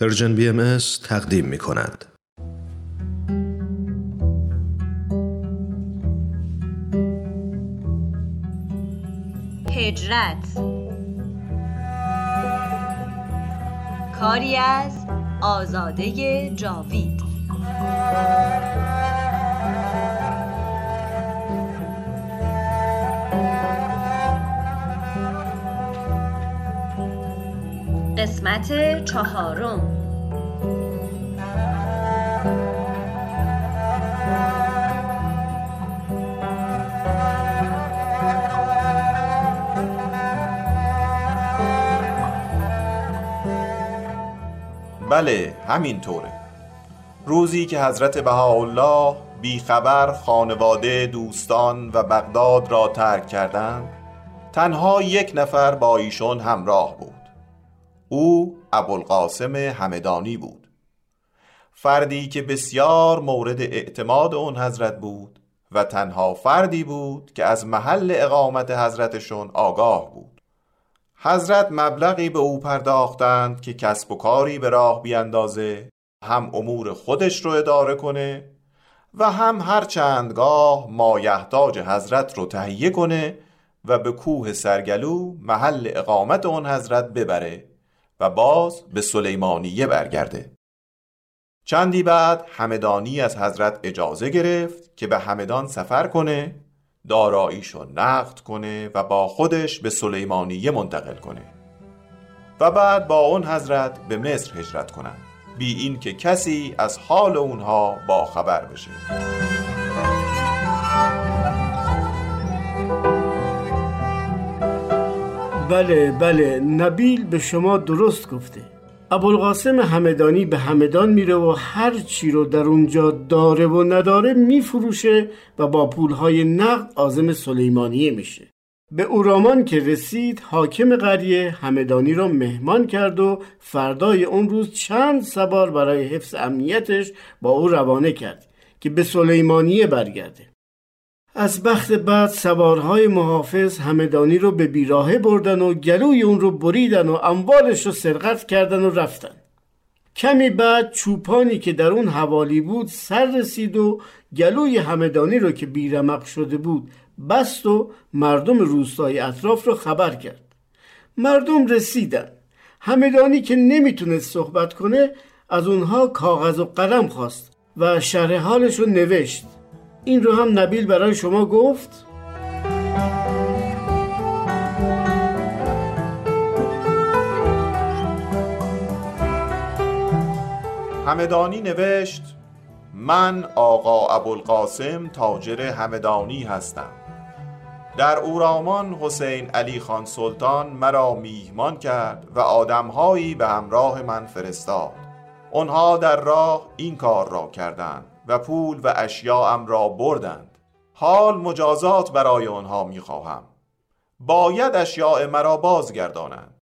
پرژن بی ام تقدیم می کند. هجرت کاری از آزاده جاوید قسمت چهارم. بله همینطوره. روزی که حضرت بهاءالله بیخبر خانواده دوستان و بغداد را ترک کردند تنها یک نفر با ایشون همراه بود. او ابوالقاسم همدانی بود. فردی که بسیار مورد اعتماد اون حضرت بود و تنها فردی بود که از محل اقامت حضرتشون آگاه بود. حضرت مبلغی به او پرداختند که کسب و کاری به راه بیاندازه هم امور خودش رو اداره کنه و هم هر چندگاه مایحتاج حضرت رو تهیه کنه و به کوه سرگلو محل اقامت اون حضرت ببره. و باز به سلیمانیه برگرده. چندی بعد همدانی از حضرت اجازه گرفت که به همدان سفر کنه داراییشو نقد کنه و با خودش به سلیمانیه منتقل کنه. و بعد با اون حضرت به مصر هجرت کنند بی این که کسی از حال اونها با خبر بشه. بله بله نبیل به شما درست گفته. ابوالقاسم همدانی به همدان میره و هر چی رو در اونجا داره و نداره میفروشه و با پولهای نقد آزم سلیمانیه میشه. به اورامان که رسید حاکم قریه همدانی را مهمان کرد و فردای اون روز چند سوار برای حفظ امنیتش با او روانه کرد که به سلیمانیه برگرده. از بخت بعد سوارهای محافظ همدانی رو به بیراهه بردن و گلوی اون رو بریدن و اموالش رو سرقت کردن و رفتن. کمی بعد چوپانی که در اون حوالی بود سر رسید و گلوی همدانی رو که بیرمق شده بود بست و مردم روستای اطراف رو خبر کرد. مردم رسیدن. همدانی که نمی‌تونست صحبت کنه از اونها کاغذ و قلم خواست و شرح حالش رو نوشت. این رو هم نبیل برای شما گفت؟ همدانی نوشت من آقا ابوالقاسم تاجر همدانی هستم. در اورامان حسین علی خان سلطان مرا میهمان کرد و آدمهایی به همراه من فرستاد. آنها در راه این کار را کردند. و پول و اشیاءم را بردند. حال مجازات برای آنها می‌خواهم باید اشیاء مرا بازگردانند.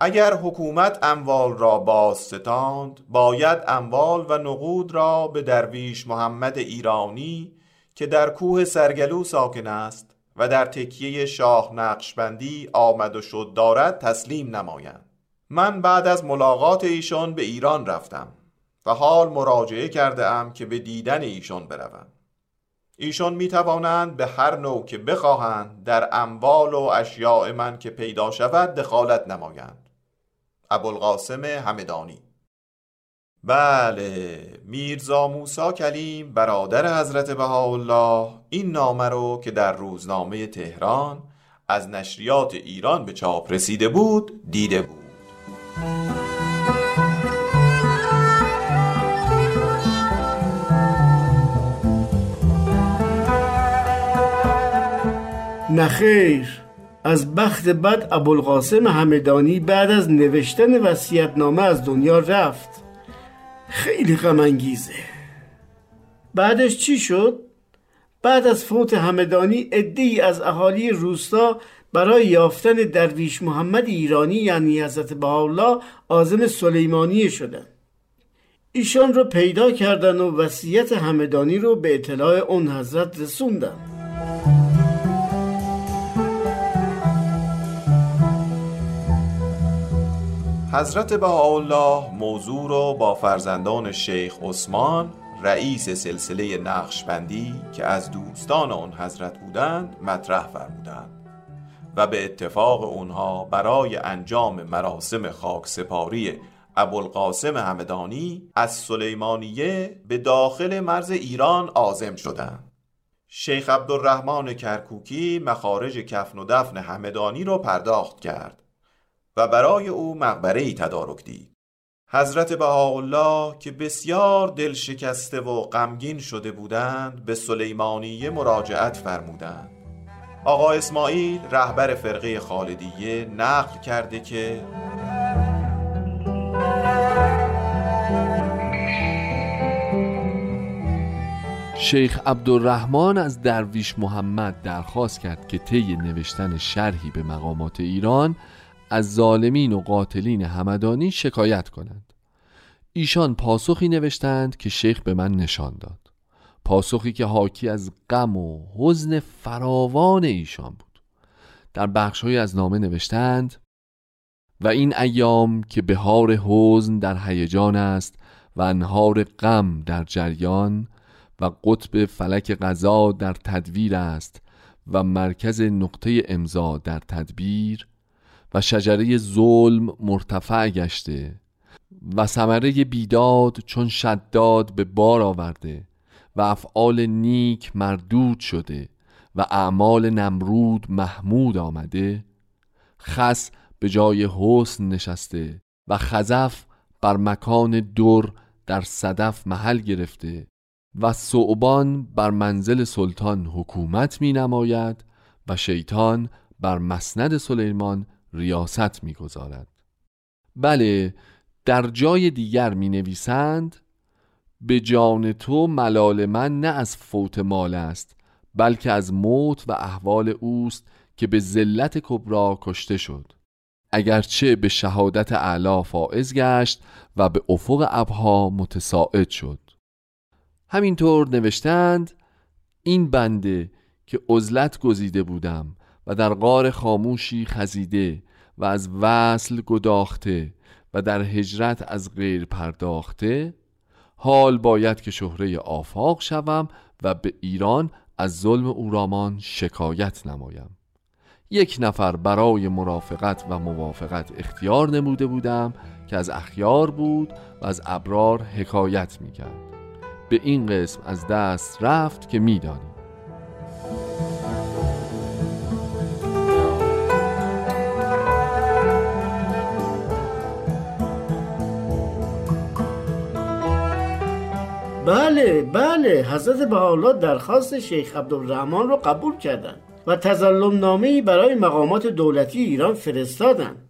اگر حکومت اموال را باز ستاند باید اموال و نقود را به درویش محمد ایرانی که در کوه سرگلو ساکن است و در تکیه شاه نقشبندی آمد و شد دارد تسلیم نمایند. من بعد از ملاقات ایشان به ایران رفتم. و حال مراجعه کرده ام که به دیدن ایشان بروم. ایشان می توانند به هر نوع که بخواهند در اموال و اشیاء من که پیدا شود دخالت نمایند. ابوالقاسم همدانی. بله میرزا موسا کلیم برادر حضرت بهاءالله این نامه رو که در روزنامه تهران از نشریات ایران به چاپ رسیده بود دیده بود. نخیر از بخت بد ابوالقاسم همدانی بعد از نوشتن نامه از دنیا رفت. خیلی غم انگیزه. بعدش چی شد؟ بعد از فوت همدانی ای از اهالی روستا برای یافتن درویش محمد ایرانی یعنی حضرت بهاءالله آزم سلیمانی شدن ایشان رو پیدا کردن و وصیت همدانی رو به اطلاع اون حضرت رسوندن. حضرت بهاءالله موضوع رو با فرزندان شیخ عثمان رئیس سلسله نقشبندی که از دوستان آن حضرت بودند مطرح فرمودند و به اتفاق اونها برای انجام مراسم خاک سپاری ابوالقاسم همدانی از سلیمانیه به داخل مرز ایران آزم شدند. شیخ عبدالرحمن کرکوکی مخارج کفن و دفن همدانی را پرداخت کرد و برای او مقبره ای تدارک دید. حضرت بهاءالله که بسیار دل شکسته و غمگین شده بودند به سلیمانیه مراجعت فرمودند. آقا اسماعیل رهبر فرقه خالدیه نقل کرده که شیخ عبدالرحمن از درویش محمد درخواست کرد که طی نوشتن شرحی به مقامات ایران از ظالمین و قاتلین همدانی شکایت کنند. ایشان پاسخی نوشتند که شیخ به من نشان داد. پاسخی که حاکی از غم و حزن فراوان ایشان بود. در بخشهایی از نامه نوشتند و این ایام که بهار حزن در هیجان است و انهار غم در جریان و قطب فلک غذا در تدویر است و مرکز نقطه امضا در تدبیر و شجره ظلم مرتفع گشته و ثمره بیداد چون شداد به بار آورده و افعال نیک مردود شده و اعمال نمرود محمود آمده خس به جای حسن نشسته و خزف بر مکان در در صدف محل گرفته و صعبان بر منزل سلطان حکومت می نماید و شیطان بر مسند سلیمان ریاست می گذارد. بله در جای دیگر می نویسند به جان تو ملال من نه از فوت مال است بلکه از موت و احوال اوست که به ذلت کبرا کشته شد اگرچه به شهادت اعلا فائز گشت و به افق ابها متساعد شد همینطور نوشتند این بنده که عزلت گزیده بودم و در غار خاموشی خزیده و از وصل گداخته و در هجرت از غیر پرداخته حال باید که شهره آفاق شوم و به ایران از ظلم اورامان شکایت نمایم. یک نفر برای مرافقت و موافقت اختیار نموده بودم که از اخیار بود و از ابرار حکایت می‌کرد. به این قسم از دست رفت که می‌دانیم. بله بله حضرت بهاءالله درخواست شیخ عبدالرحمن رو قبول کردند و تظلم نامه برای مقامات دولتی ایران فرستادند.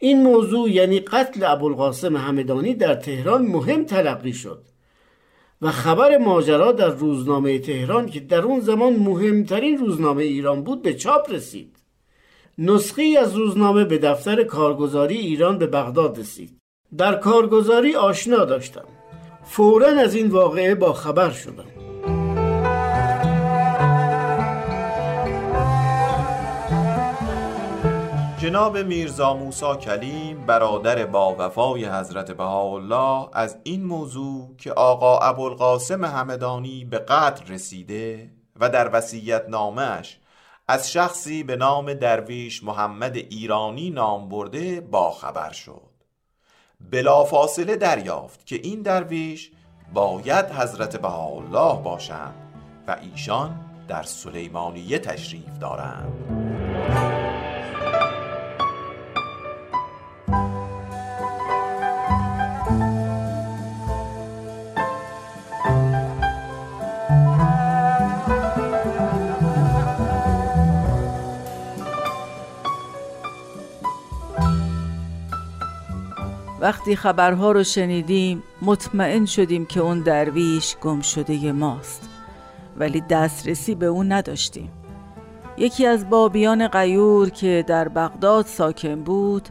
این موضوع یعنی قتل ابوالقاسم همدانی در تهران مهم تلقی شد و خبر ماجرا در روزنامه تهران که در اون زمان مهمترین روزنامه ایران بود به چاپ رسید. نسخه از روزنامه به دفتر کارگزاری ایران به بغداد رسید. در کارگزاری آشنا داشتم. فورا از این واقعه با خبر شدم. جناب میرزا موسا کلیم برادر با وفای حضرت بهاءالله از این موضوع که آقا ابوالقاسم همدانی به قتل رسیده و در وسیعت نامش از شخصی به نام درویش محمد ایرانی نام برده با خبر شد. بلافاصله دریافت که این درویش باید حضرت بهاءالله باشند و ایشان در سلیمانیه تشریف دارند. وقتی خبرها رو شنیدیم مطمئن شدیم که اون درویش گم شده ماست. ولی دسترسی به اون نداشتیم. یکی از بابیان قیور که در بغداد ساکن بود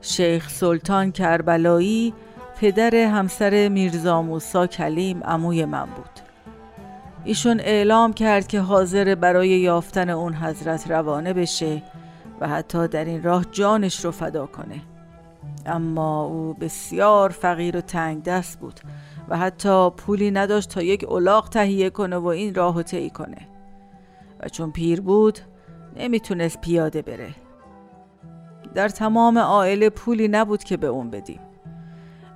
شیخ سلطان کربلایی پدر همسر میرزا موسا کلیم عموی من بود. ایشون اعلام کرد که حاضر برای یافتن اون حضرت روانه بشه و حتی در این راه جانش رو فدا کنه. اما او بسیار فقیر و تنگ دست بود و حتی پولی نداشت تا یک الاغ تهیه کنه و این راه طی کنه. و چون پیر بود نمی‌تونست پیاده بره. در تمام عائله پولی نبود که به اون بدیم.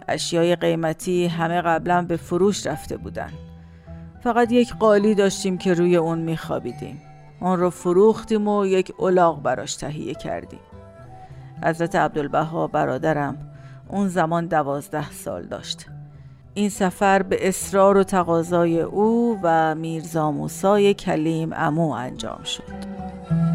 اشیای قیمتی همه قبلا به فروش رفته بودن. فقط یک قالی داشتیم که روی اون میخوابیدیم. اون رو فروختیم و یک الاغ براش تهیه کردیم. حضرت عبدالبها برادرم اون زمان دوازده سال داشت. این سفر به اصرار و تقاضای او و میرزا موسای کلیم امو انجام شد.